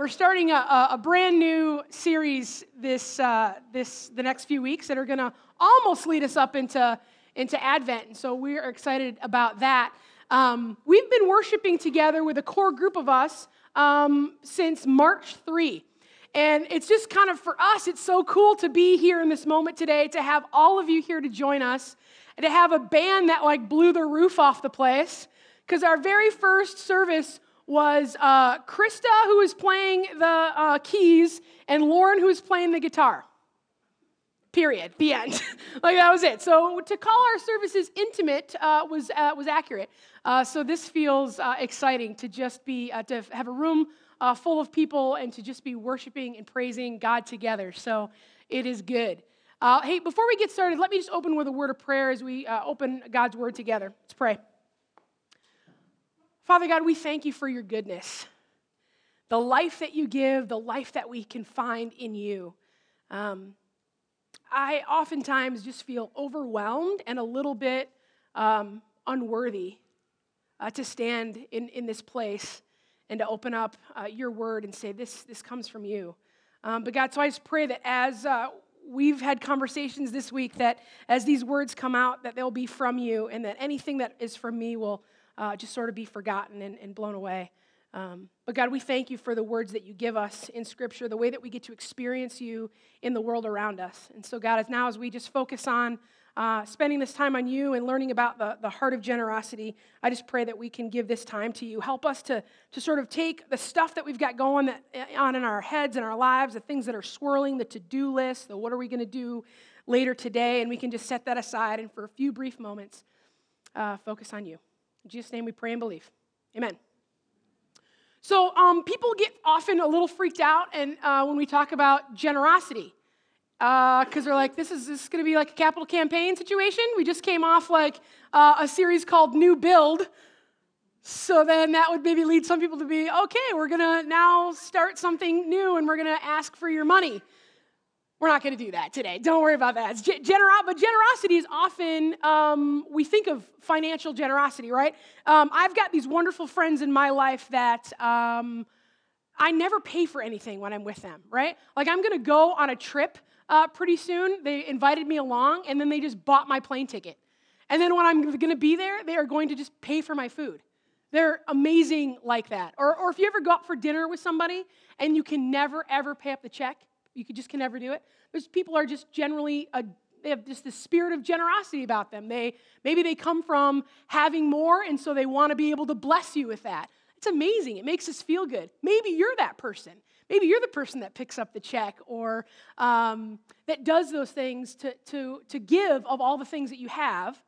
We're starting a, a brand new series this, uh, this, the next few weeks that are going to almost lead us up into, into Advent. And so we're excited about that. Um, we've been worshiping together with a core group of us um, since March 3. And it's just kind of for us, it's so cool to be here in this moment today, to have all of you here to join us, and to have a band that like blew the roof off the place. Because our very first service was uh, Krista, who was playing the uh, keys, and Lauren, who was playing the guitar. Period. The end. like that was it. So to call our services intimate uh, was uh, was accurate. Uh, so this feels uh, exciting to just be to have a room full of people and to just be worshiping and praising God together. So it is good. hey, before we get started, let me just open with a word of prayer as we open God's word together. Let's pray. Father God, we thank you for your goodness, the life that you give, the life that we can find in you. Um, I oftentimes just feel overwhelmed and a little bit um, unworthy uh, to stand in, in this place and to open up uh, your word and say, This, this comes from you. Um, but God, so I just pray that as uh, we've had conversations this week, that as these words come out, that they'll be from you, and that anything that is from me will uh, just sort of be forgotten and, and blown away. Um, but God, we thank you for the words that you give us in Scripture, the way that we get to experience you in the world around us. And so, God, as now as we just focus on uh, spending this time on you and learning about the, the heart of generosity, I just pray that we can give this time to you. Help us to, to sort of take the stuff that we've got going that, eh, on in our heads and our lives, the things that are swirling, the to do list, the what are we going to do later today, and we can just set that aside and for a few brief moments uh, focus on you. In Jesus' name we pray and believe. Amen. So, um, people get often a little freaked out and, uh, when we talk about generosity because uh, they're like, this is, this is going to be like a capital campaign situation. We just came off like uh, a series called New Build. So then that would maybe lead some people to be, okay, we're going to now start something new and we're going to ask for your money. We're not going to do that today. Don't worry about that. Gener- but generosity is often, um, we think of financial generosity, right? Um, I've got these wonderful friends in my life that um, I never pay for anything when I'm with them, right? Like I'm going to go on a trip uh, pretty soon. They invited me along, and then they just bought my plane ticket. And then when I'm going to be there, they are going to just pay for my food. They're amazing like that. Or, or if you ever go out for dinner with somebody and you can never, ever pay up the check, you just can never do it. Those people are just generally a, they have just this spirit of generosity about them. They maybe they come from having more, and so they want to be able to bless you with that. It's amazing. It makes us feel good. Maybe you're that person. Maybe you're the person that picks up the check or um, that does those things to, to, to give of all the things that you have.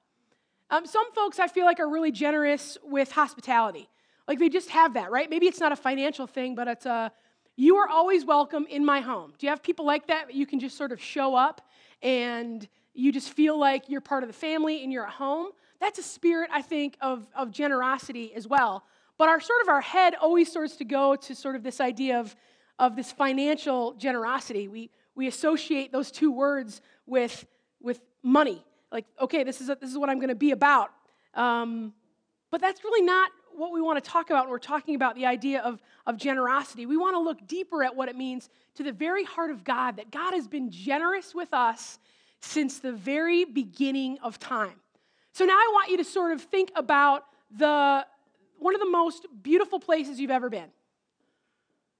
Um, some folks I feel like are really generous with hospitality. Like they just have that, right? Maybe it's not a financial thing, but it's a you are always welcome in my home. Do you have people like that? You can just sort of show up and you just feel like you're part of the family and you're at home. That's a spirit, I think, of, of generosity as well. But our sort of our head always starts to go to sort of this idea of, of this financial generosity. We, we associate those two words with, with money. Like, okay, this is, a, this is what I'm going to be about. Um, but that's really not what we want to talk about when we're talking about the idea of, of generosity. We want to look deeper at what it means to the very heart of God, that God has been generous with us since the very beginning of time. So now I want you to sort of think about the, one of the most beautiful places you've ever been.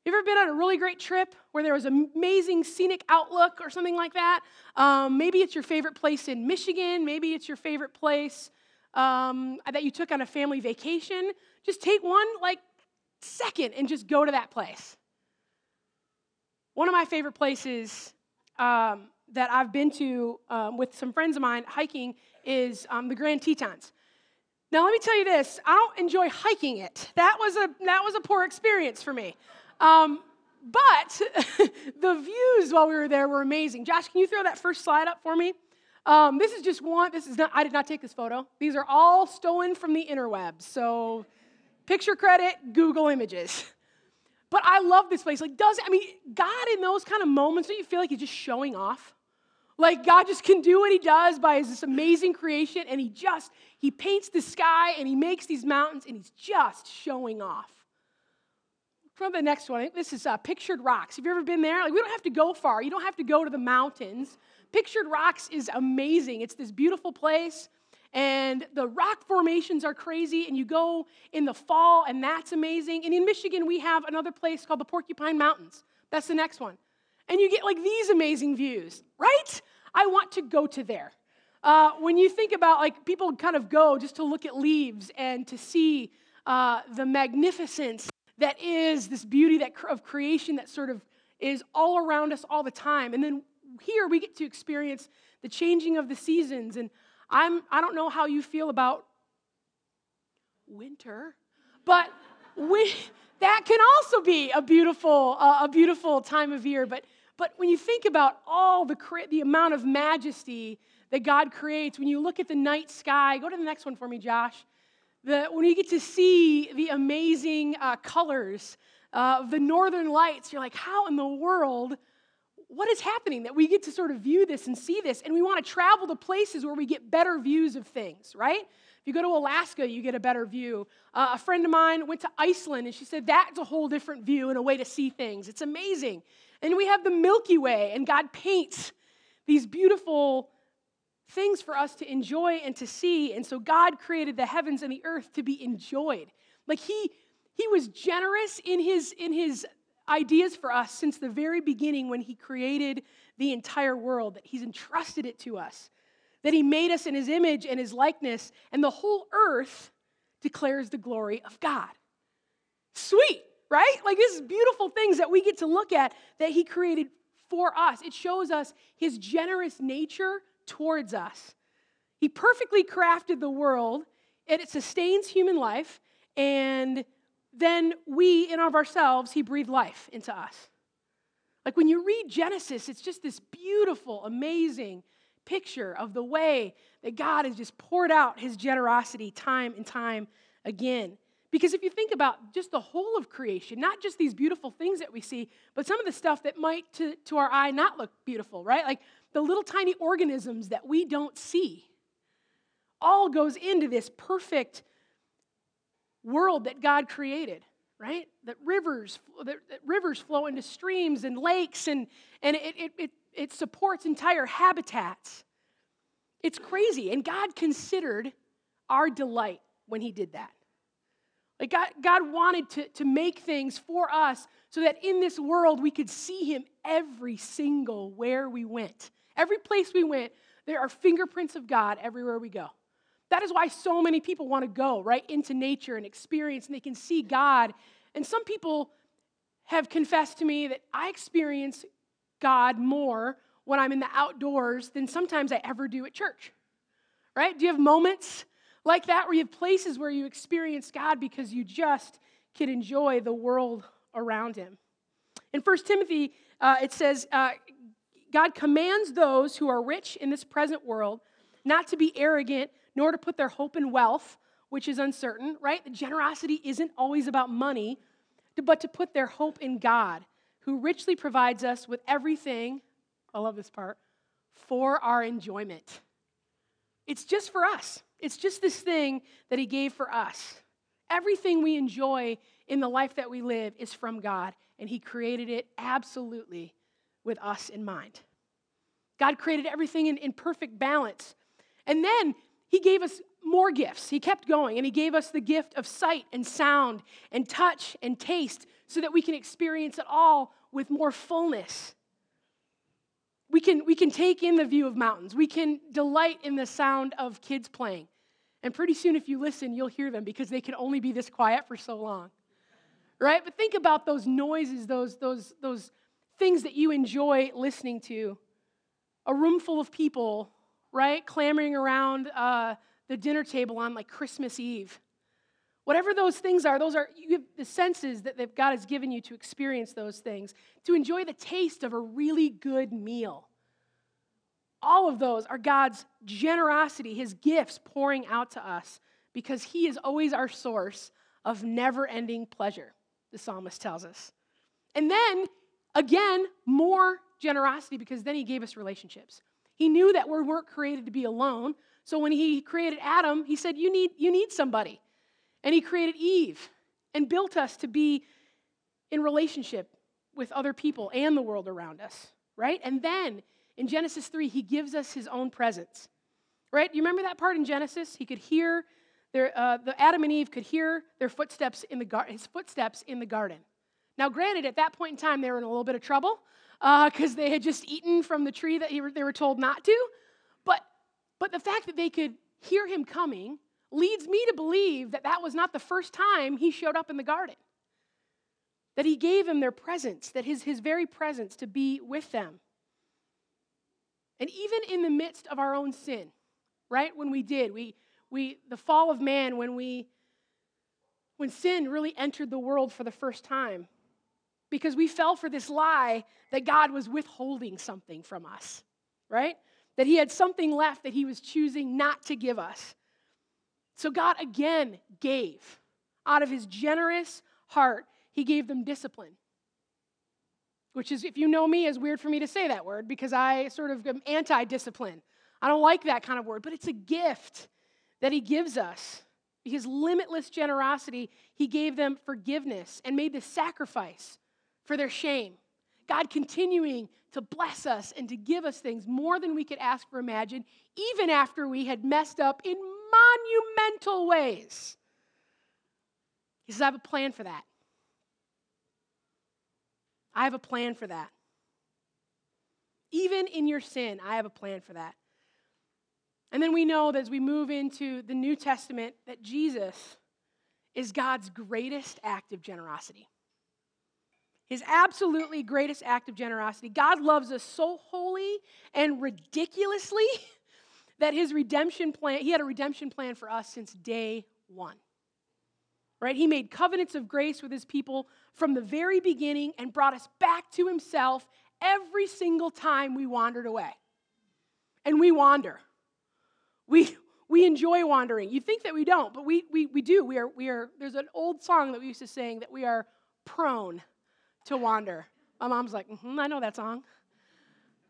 You ever been on a really great trip where there was amazing scenic outlook or something like that? Um, maybe it's your favorite place in Michigan. Maybe it's your favorite place um, that you took on a family vacation, just take one like second and just go to that place. One of my favorite places um, that I've been to um, with some friends of mine hiking is um, the Grand Tetons. Now, let me tell you this: I don't enjoy hiking it. That was a that was a poor experience for me. Um, but the views while we were there were amazing. Josh, can you throw that first slide up for me? Um, this is just one. This is not. I did not take this photo. These are all stolen from the interwebs. So, picture credit, Google Images. But I love this place. Like, does I mean God in those kind of moments? Don't you feel like He's just showing off? Like God just can do what He does by His this amazing creation, and He just He paints the sky and He makes these mountains, and He's just showing off. From the next one. This is uh, Pictured Rocks. Have you ever been there? Like, we don't have to go far. You don't have to go to the mountains. Pictured Rocks is amazing. It's this beautiful place, and the rock formations are crazy. And you go in the fall, and that's amazing. And in Michigan, we have another place called the Porcupine Mountains. That's the next one. And you get like these amazing views, right? I want to go to there. Uh, when you think about like people kind of go just to look at leaves and to see uh, the magnificence that is this beauty that, of creation that sort of is all around us all the time. And then here we get to experience the changing of the seasons. And I'm, I don't know how you feel about winter, but we, that can also be a beautiful, uh, a beautiful time of year. But, but when you think about all the, the amount of majesty that God creates, when you look at the night sky, go to the next one for me, Josh. The, when you get to see the amazing uh, colors uh, of the northern lights, you're like, how in the world, what is happening that we get to sort of view this and see this? And we want to travel to places where we get better views of things, right? If you go to Alaska, you get a better view. Uh, a friend of mine went to Iceland and she said that's a whole different view and a way to see things. It's amazing. And we have the Milky Way, and God paints these beautiful things for us to enjoy and to see. And so God created the heavens and the earth to be enjoyed. Like he he was generous in his in his ideas for us since the very beginning when he created the entire world that he's entrusted it to us. That he made us in his image and his likeness and the whole earth declares the glory of God. Sweet, right? Like this is beautiful things that we get to look at that he created for us. It shows us his generous nature towards us. He perfectly crafted the world, and it sustains human life, and then we, in of ourselves, He breathed life into us. Like when you read Genesis, it's just this beautiful, amazing picture of the way that God has just poured out His generosity time and time again. Because if you think about just the whole of creation, not just these beautiful things that we see, but some of the stuff that might to, to our eye not look beautiful, right? Like the little tiny organisms that we don't see, all goes into this perfect world that God created, right? That rivers, that, rivers flow into streams and lakes, and, and it, it, it, it supports entire habitats. It's crazy. And God considered our delight when He did that. Like God, God wanted to, to make things for us so that in this world we could see Him every single where we went. Every place we went, there are fingerprints of God everywhere we go. That is why so many people want to go right into nature and experience, and they can see God. And some people have confessed to me that I experience God more when I'm in the outdoors than sometimes I ever do at church. Right? Do you have moments like that where you have places where you experience God because you just can enjoy the world around Him? In 1 Timothy, uh, it says, uh, God commands those who are rich in this present world not to be arrogant, nor to put their hope in wealth, which is uncertain, right? The generosity isn't always about money, but to put their hope in God, who richly provides us with everything, I love this part, for our enjoyment. It's just for us. It's just this thing that He gave for us. Everything we enjoy in the life that we live is from God, and He created it absolutely with us in mind. God created everything in, in perfect balance. And then He gave us more gifts. He kept going, and He gave us the gift of sight and sound and touch and taste so that we can experience it all with more fullness. We can, we can take in the view of mountains. We can delight in the sound of kids playing. And pretty soon, if you listen, you'll hear them because they can only be this quiet for so long. Right? But think about those noises, those, those, those things that you enjoy listening to. A room full of people, right, clamoring around uh, the dinner table on like Christmas Eve. Whatever those things are, those are the senses that, that God has given you to experience those things, to enjoy the taste of a really good meal. All of those are God's generosity, His gifts pouring out to us because He is always our source of never ending pleasure, the psalmist tells us. And then Again, more generosity because then he gave us relationships. He knew that we weren't created to be alone. So when he created Adam, he said, You need, you need somebody. And he created Eve and built us to be in relationship with other people and the world around us, right? And then in Genesis 3, he gives us his own presence, right? You remember that part in Genesis? He could hear their, uh, the Adam and Eve could hear their footsteps in the gar- his footsteps in the garden. Now, granted, at that point in time, they were in a little bit of trouble because uh, they had just eaten from the tree that were, they were told not to. But, but the fact that they could hear him coming leads me to believe that that was not the first time he showed up in the garden. That he gave them their presence, that his, his very presence to be with them. And even in the midst of our own sin, right? When we did, we, we the fall of man, when we when sin really entered the world for the first time, because we fell for this lie that God was withholding something from us, right? That he had something left that he was choosing not to give us. So God again gave out of his generous heart, he gave them discipline. Which is, if you know me, is weird for me to say that word because I sort of am anti discipline. I don't like that kind of word, but it's a gift that he gives us. His limitless generosity, he gave them forgiveness and made the sacrifice for their shame. God continuing to bless us and to give us things more than we could ask or imagine, even after we had messed up in monumental ways. He says, I have a plan for that. I have a plan for that. Even in your sin, I have a plan for that. And then we know that as we move into the New Testament, that Jesus is God's greatest act of generosity. His absolutely greatest act of generosity. God loves us so wholly and ridiculously that his redemption plan, he had a redemption plan for us since day one. Right? He made covenants of grace with his people from the very beginning and brought us back to himself every single time we wandered away. And we wander. We, we enjoy wandering. You think that we don't, but we, we, we do. We are, we are, there's an old song that we used to sing that we are prone to wander. My mom's like, mm-hmm, I know that song.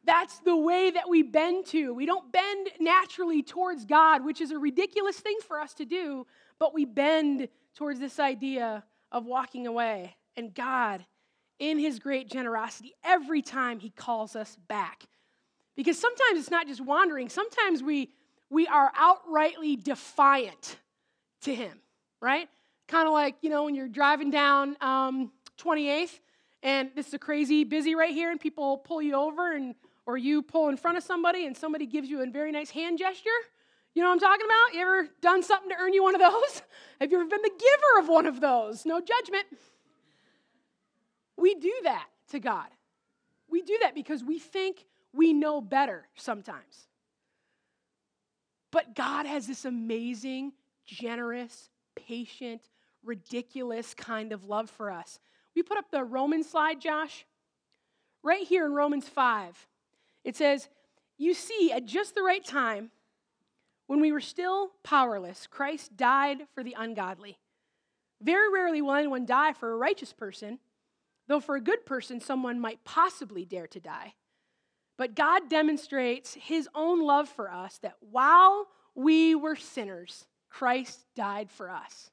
That's the way that we bend to. We don't bend naturally towards God, which is a ridiculous thing for us to do, but we bend towards this idea of walking away. And God, in His great generosity, every time He calls us back. Because sometimes it's not just wandering, sometimes we, we are outrightly defiant to Him, right? Kind of like, you know, when you're driving down um, 28th and this is a crazy busy right here, and people pull you over and or you pull in front of somebody and somebody gives you a very nice hand gesture. You know what I'm talking about? You ever done something to earn you one of those? Have you ever been the giver of one of those? No judgment. We do that to God. We do that because we think we know better sometimes. But God has this amazing, generous, patient, ridiculous kind of love for us. We put up the Roman slide, Josh. Right here in Romans 5, it says, You see, at just the right time, when we were still powerless, Christ died for the ungodly. Very rarely will anyone die for a righteous person, though for a good person, someone might possibly dare to die. But God demonstrates his own love for us that while we were sinners, Christ died for us.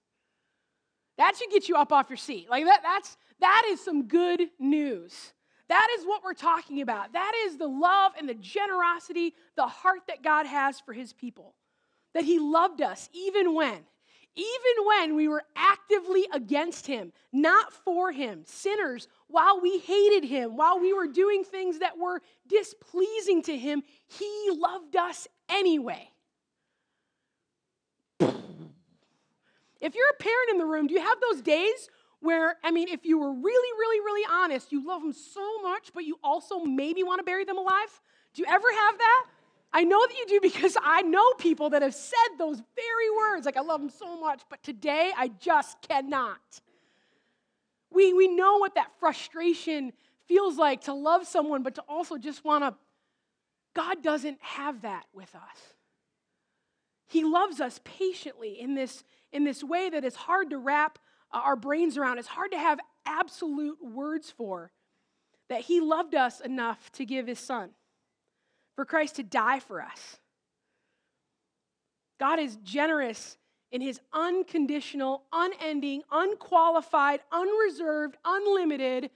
That should get you up off your seat. Like that, that's that is some good news. That is what we're talking about. That is the love and the generosity, the heart that God has for his people. That he loved us even when, even when we were actively against him, not for him, sinners, while we hated him, while we were doing things that were displeasing to him, he loved us anyway. If you're a parent in the room, do you have those days where, I mean, if you were really, really, really honest, you love them so much, but you also maybe want to bury them alive? Do you ever have that? I know that you do because I know people that have said those very words, like, I love them so much, but today I just cannot. We, we know what that frustration feels like to love someone, but to also just want to. God doesn't have that with us. He loves us patiently in this, in this way that is hard to wrap Uh, our brains around. It's hard to have absolute words for that He loved us enough to give His Son, for Christ to die for us. God is generous in his unconditional, unending, unqualified, unreserved, unlimited,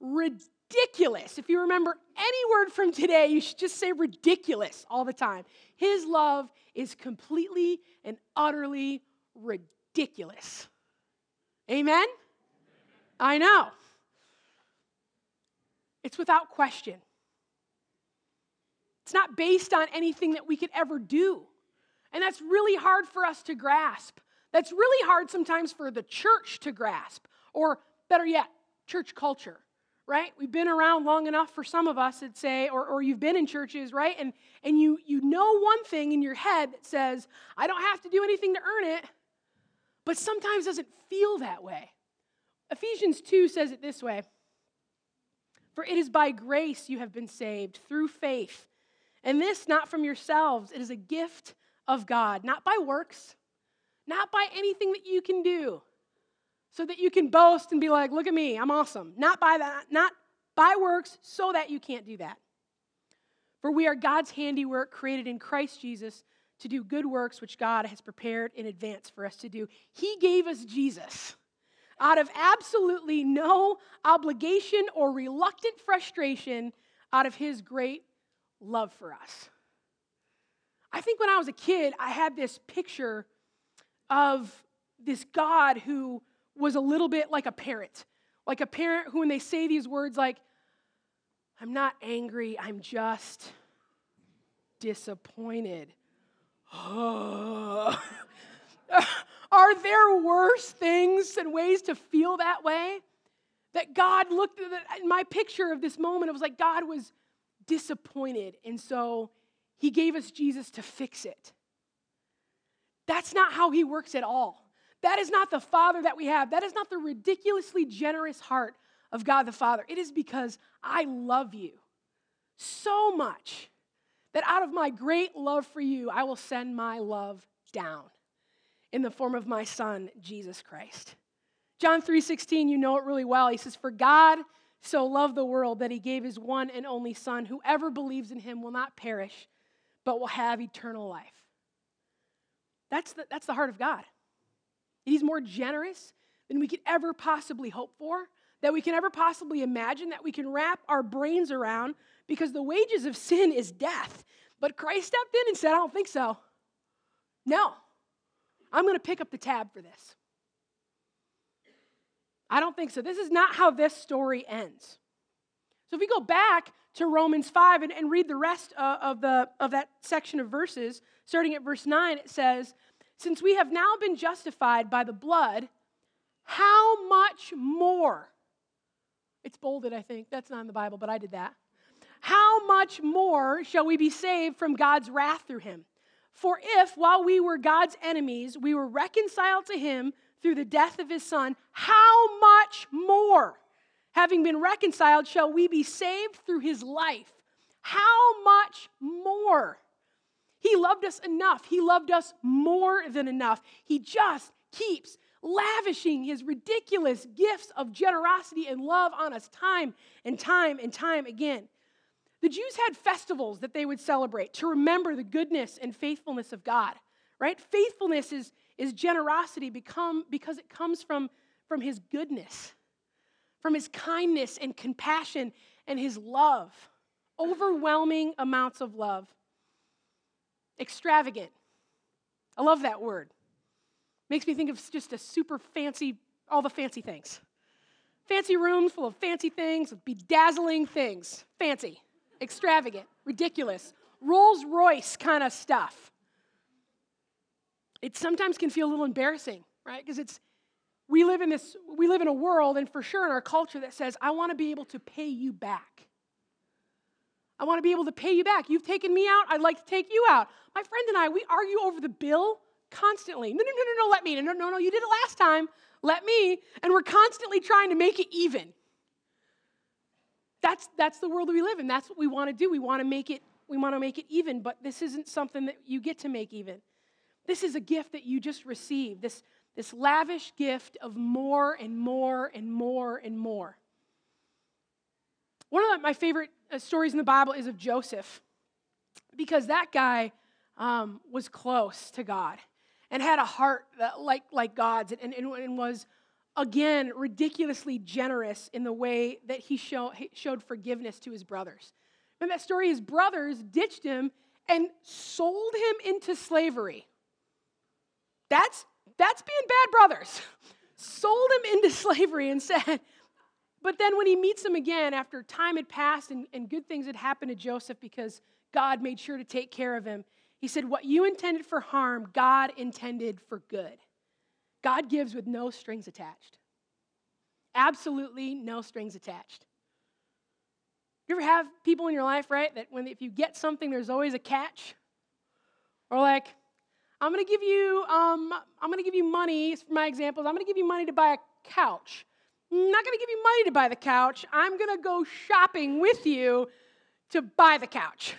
ridiculous. If you remember any word from today, you should just say ridiculous all the time. His love is completely and utterly ridiculous. Amen? I know. It's without question. It's not based on anything that we could ever do. And that's really hard for us to grasp. That's really hard sometimes for the church to grasp, or better yet, church culture, right? We've been around long enough for some of us that say, or, or you've been in churches, right? And, and you, you know one thing in your head that says, I don't have to do anything to earn it, but sometimes doesn't feel that way. Ephesians 2 says it this way For it is by grace you have been saved through faith. And this not from yourselves, it is a gift of God, not by works, not by anything that you can do, so that you can boast and be like, look at me, I'm awesome. Not by that, not by works, so that you can't do that. For we are God's handiwork created in Christ Jesus to do good works which God has prepared in advance for us to do. He gave us Jesus out of absolutely no obligation or reluctant frustration out of his great love for us. I think when I was a kid, I had this picture of this God who was a little bit like a parent. Like a parent who, when they say these words, like, I'm not angry, I'm just disappointed. Are there worse things and ways to feel that way? That God looked at my picture of this moment, it was like God was disappointed. And so he gave us Jesus to fix it. That's not how he works at all. That is not the Father that we have. That is not the ridiculously generous heart of God the Father. It is because I love you so much that out of my great love for you, I will send my love down in the form of my son Jesus Christ. John 3:16, you know it really well. He says, "For God so loved the world that he gave his one and only son, whoever believes in him will not perish, but will have eternal life. That's the, that's the heart of God. He's more generous than we could ever possibly hope for, that we can ever possibly imagine, that we can wrap our brains around, because the wages of sin is death. But Christ stepped in and said, I don't think so. No, I'm going to pick up the tab for this. I don't think so. This is not how this story ends. So if we go back to Romans 5 and, and read the rest uh, of, the, of that section of verses, starting at verse 9, it says, Since we have now been justified by the blood, how much more? It's bolded, I think. That's not in the Bible, but I did that. How much more shall we be saved from God's wrath through him? For if, while we were God's enemies, we were reconciled to him through the death of his son, how much more? having been reconciled, shall we be saved through his life. How much more? He loved us enough. He loved us more than enough. He just keeps lavishing his ridiculous gifts of generosity and love on us time and time and time again. The Jews had festivals that they would celebrate to remember the goodness and faithfulness of God, right? Faithfulness is, is generosity become, because it comes from, from his goodness from his kindness and compassion and his love. Overwhelming amounts of love. Extravagant. I love that word. Makes me think of just a super fancy, all the fancy things. Fancy rooms full of fancy things, bedazzling things. Fancy, extravagant, ridiculous, Rolls Royce kind of stuff. It sometimes can feel a little embarrassing, right? Because it's we live in this we live in a world and for sure in our culture that says i want to be able to pay you back i want to be able to pay you back you've taken me out i'd like to take you out my friend and i we argue over the bill constantly no no no no no let me no no no you did it last time let me and we're constantly trying to make it even that's that's the world that we live in that's what we want to do we want to make it we want to make it even but this isn't something that you get to make even this is a gift that you just receive. this this lavish gift of more and more and more and more. One of my favorite uh, stories in the Bible is of Joseph, because that guy um, was close to God. And had a heart like, like God's and, and, and was, again, ridiculously generous in the way that he, show, showed forgiveness to his brothers. Remember that story? His brothers ditched him and sold him into slavery. That's, that's being bad brothers. sold him into slavery and said, but then when he meets them again after time had passed and, and good things had happened to Joseph because God made sure to take care of him, he said, What you intended for harm, God intended for good. God gives with no strings attached. Absolutely no strings attached. You ever have people in your life, right, that when if you get something, there's always a catch? Or like, I'm gonna give you, um, I'm gonna give you money, for my examples, I'm gonna give you money to buy a couch. I'm not gonna give you money to buy the couch. I'm gonna go shopping with you to buy the couch.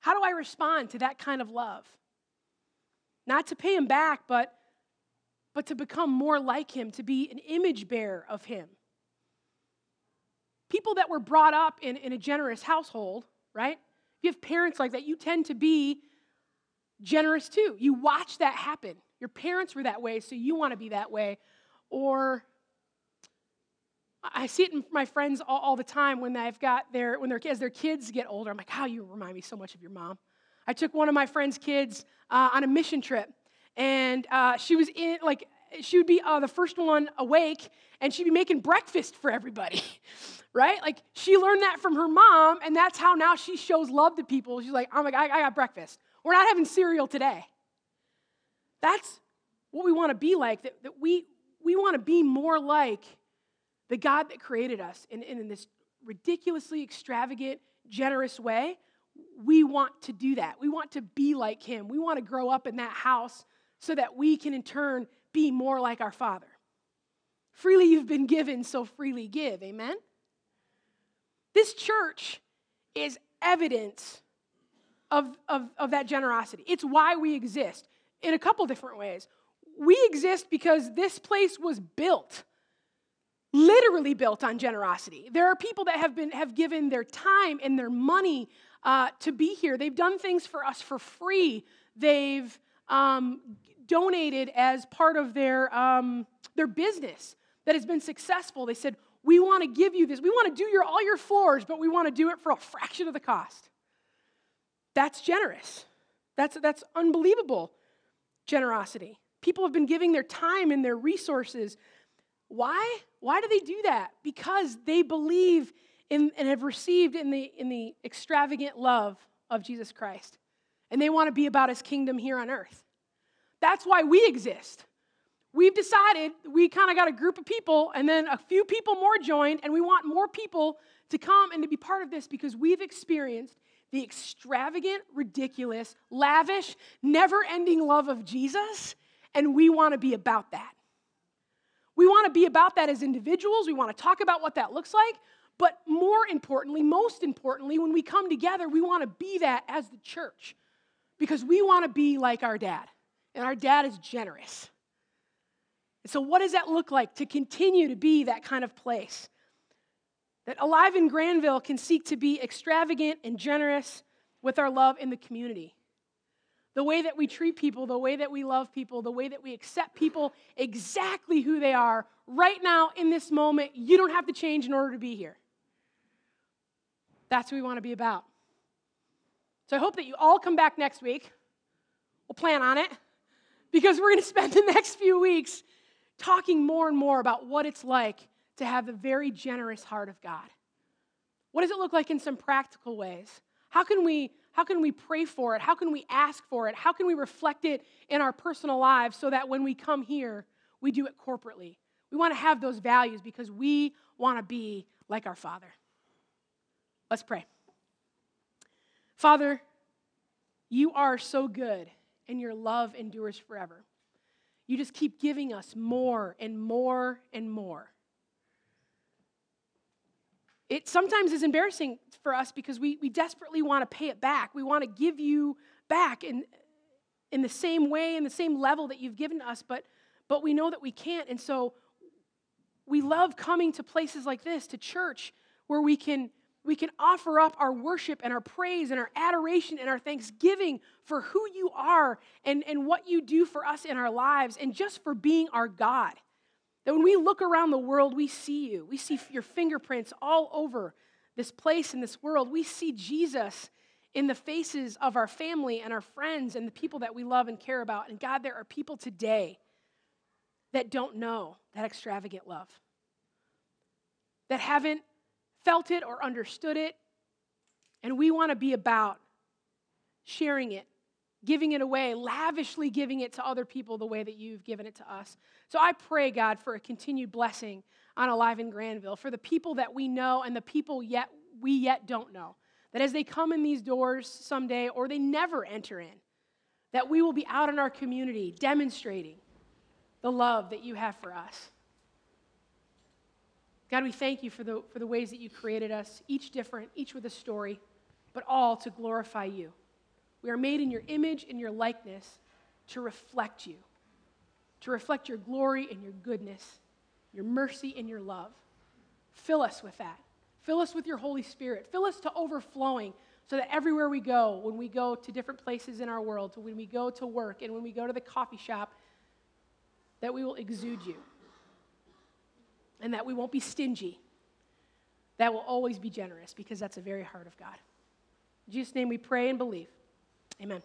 How do I respond to that kind of love? Not to pay him back, but, but to become more like him, to be an image bearer of him. People that were brought up in, in a generous household, right? If you have parents like that, you tend to be generous too. You watch that happen. Your parents were that way, so you want to be that way. Or I see it in my friends all, all, the time when I've got their when their as their kids get older. I'm like, how oh, you remind me so much of your mom. I took one of my friend's kids uh, on a mission trip, and uh, she was in like she would be uh, the first one awake, and she'd be making breakfast for everybody, right? Like she learned that from her mom, and that's how now she shows love to people. She's like, oh my God, I got breakfast. We're not having cereal today. That's what we want to be like. That, that we we want to be more like the God that created us in, in this ridiculously extravagant, generous way, we want to do that. We want to be like Him. We want to grow up in that house so that we can, in turn, be more like our Father. Freely you've been given, so freely give. Amen? This church is evidence of, of, of that generosity. It's why we exist in a couple different ways. We exist because this place was built literally built on generosity. There are people that have been have given their time and their money uh, to be here. They've done things for us for free. They've um, donated as part of their um, their business that has been successful. They said, "We want to give you this. We want to do your all your floors, but we want to do it for a fraction of the cost." That's generous. That's that's unbelievable generosity. People have been giving their time and their resources why? Why do they do that? Because they believe in, and have received in the, in the extravagant love of Jesus Christ. And they want to be about his kingdom here on earth. That's why we exist. We've decided we kind of got a group of people, and then a few people more joined, and we want more people to come and to be part of this because we've experienced the extravagant, ridiculous, lavish, never ending love of Jesus, and we want to be about that. We want to be about that as individuals. We want to talk about what that looks like. But more importantly, most importantly, when we come together, we want to be that as the church because we want to be like our dad. And our dad is generous. And so, what does that look like to continue to be that kind of place? That Alive in Granville can seek to be extravagant and generous with our love in the community the way that we treat people, the way that we love people, the way that we accept people exactly who they are right now in this moment. You don't have to change in order to be here. That's what we want to be about. So I hope that you all come back next week. We'll plan on it because we're going to spend the next few weeks talking more and more about what it's like to have the very generous heart of God. What does it look like in some practical ways? How can we how can we pray for it? How can we ask for it? How can we reflect it in our personal lives so that when we come here, we do it corporately? We want to have those values because we want to be like our Father. Let's pray. Father, you are so good and your love endures forever. You just keep giving us more and more and more it sometimes is embarrassing for us because we, we desperately want to pay it back. We want to give you back in, in the same way, in the same level that you've given us, but, but we know that we can't. And so we love coming to places like this, to church, where we can, we can offer up our worship and our praise and our adoration and our thanksgiving for who you are and, and what you do for us in our lives and just for being our God. That when we look around the world, we see you. We see your fingerprints all over this place in this world. We see Jesus in the faces of our family and our friends and the people that we love and care about. And God, there are people today that don't know that extravagant love, that haven't felt it or understood it. And we want to be about sharing it, giving it away, lavishly giving it to other people the way that you've given it to us. So I pray, God, for a continued blessing on Alive in Granville, for the people that we know and the people yet we yet don't know. That as they come in these doors someday or they never enter in, that we will be out in our community demonstrating the love that you have for us. God, we thank you for the, for the ways that you created us, each different, each with a story, but all to glorify you. We are made in your image and your likeness to reflect you, to reflect your glory and your goodness, your mercy and your love. Fill us with that. Fill us with your Holy Spirit. Fill us to overflowing so that everywhere we go, when we go to different places in our world, when we go to work and when we go to the coffee shop, that we will exude you and that we won't be stingy, that will always be generous because that's the very heart of God. In Jesus' name we pray and believe. Amen.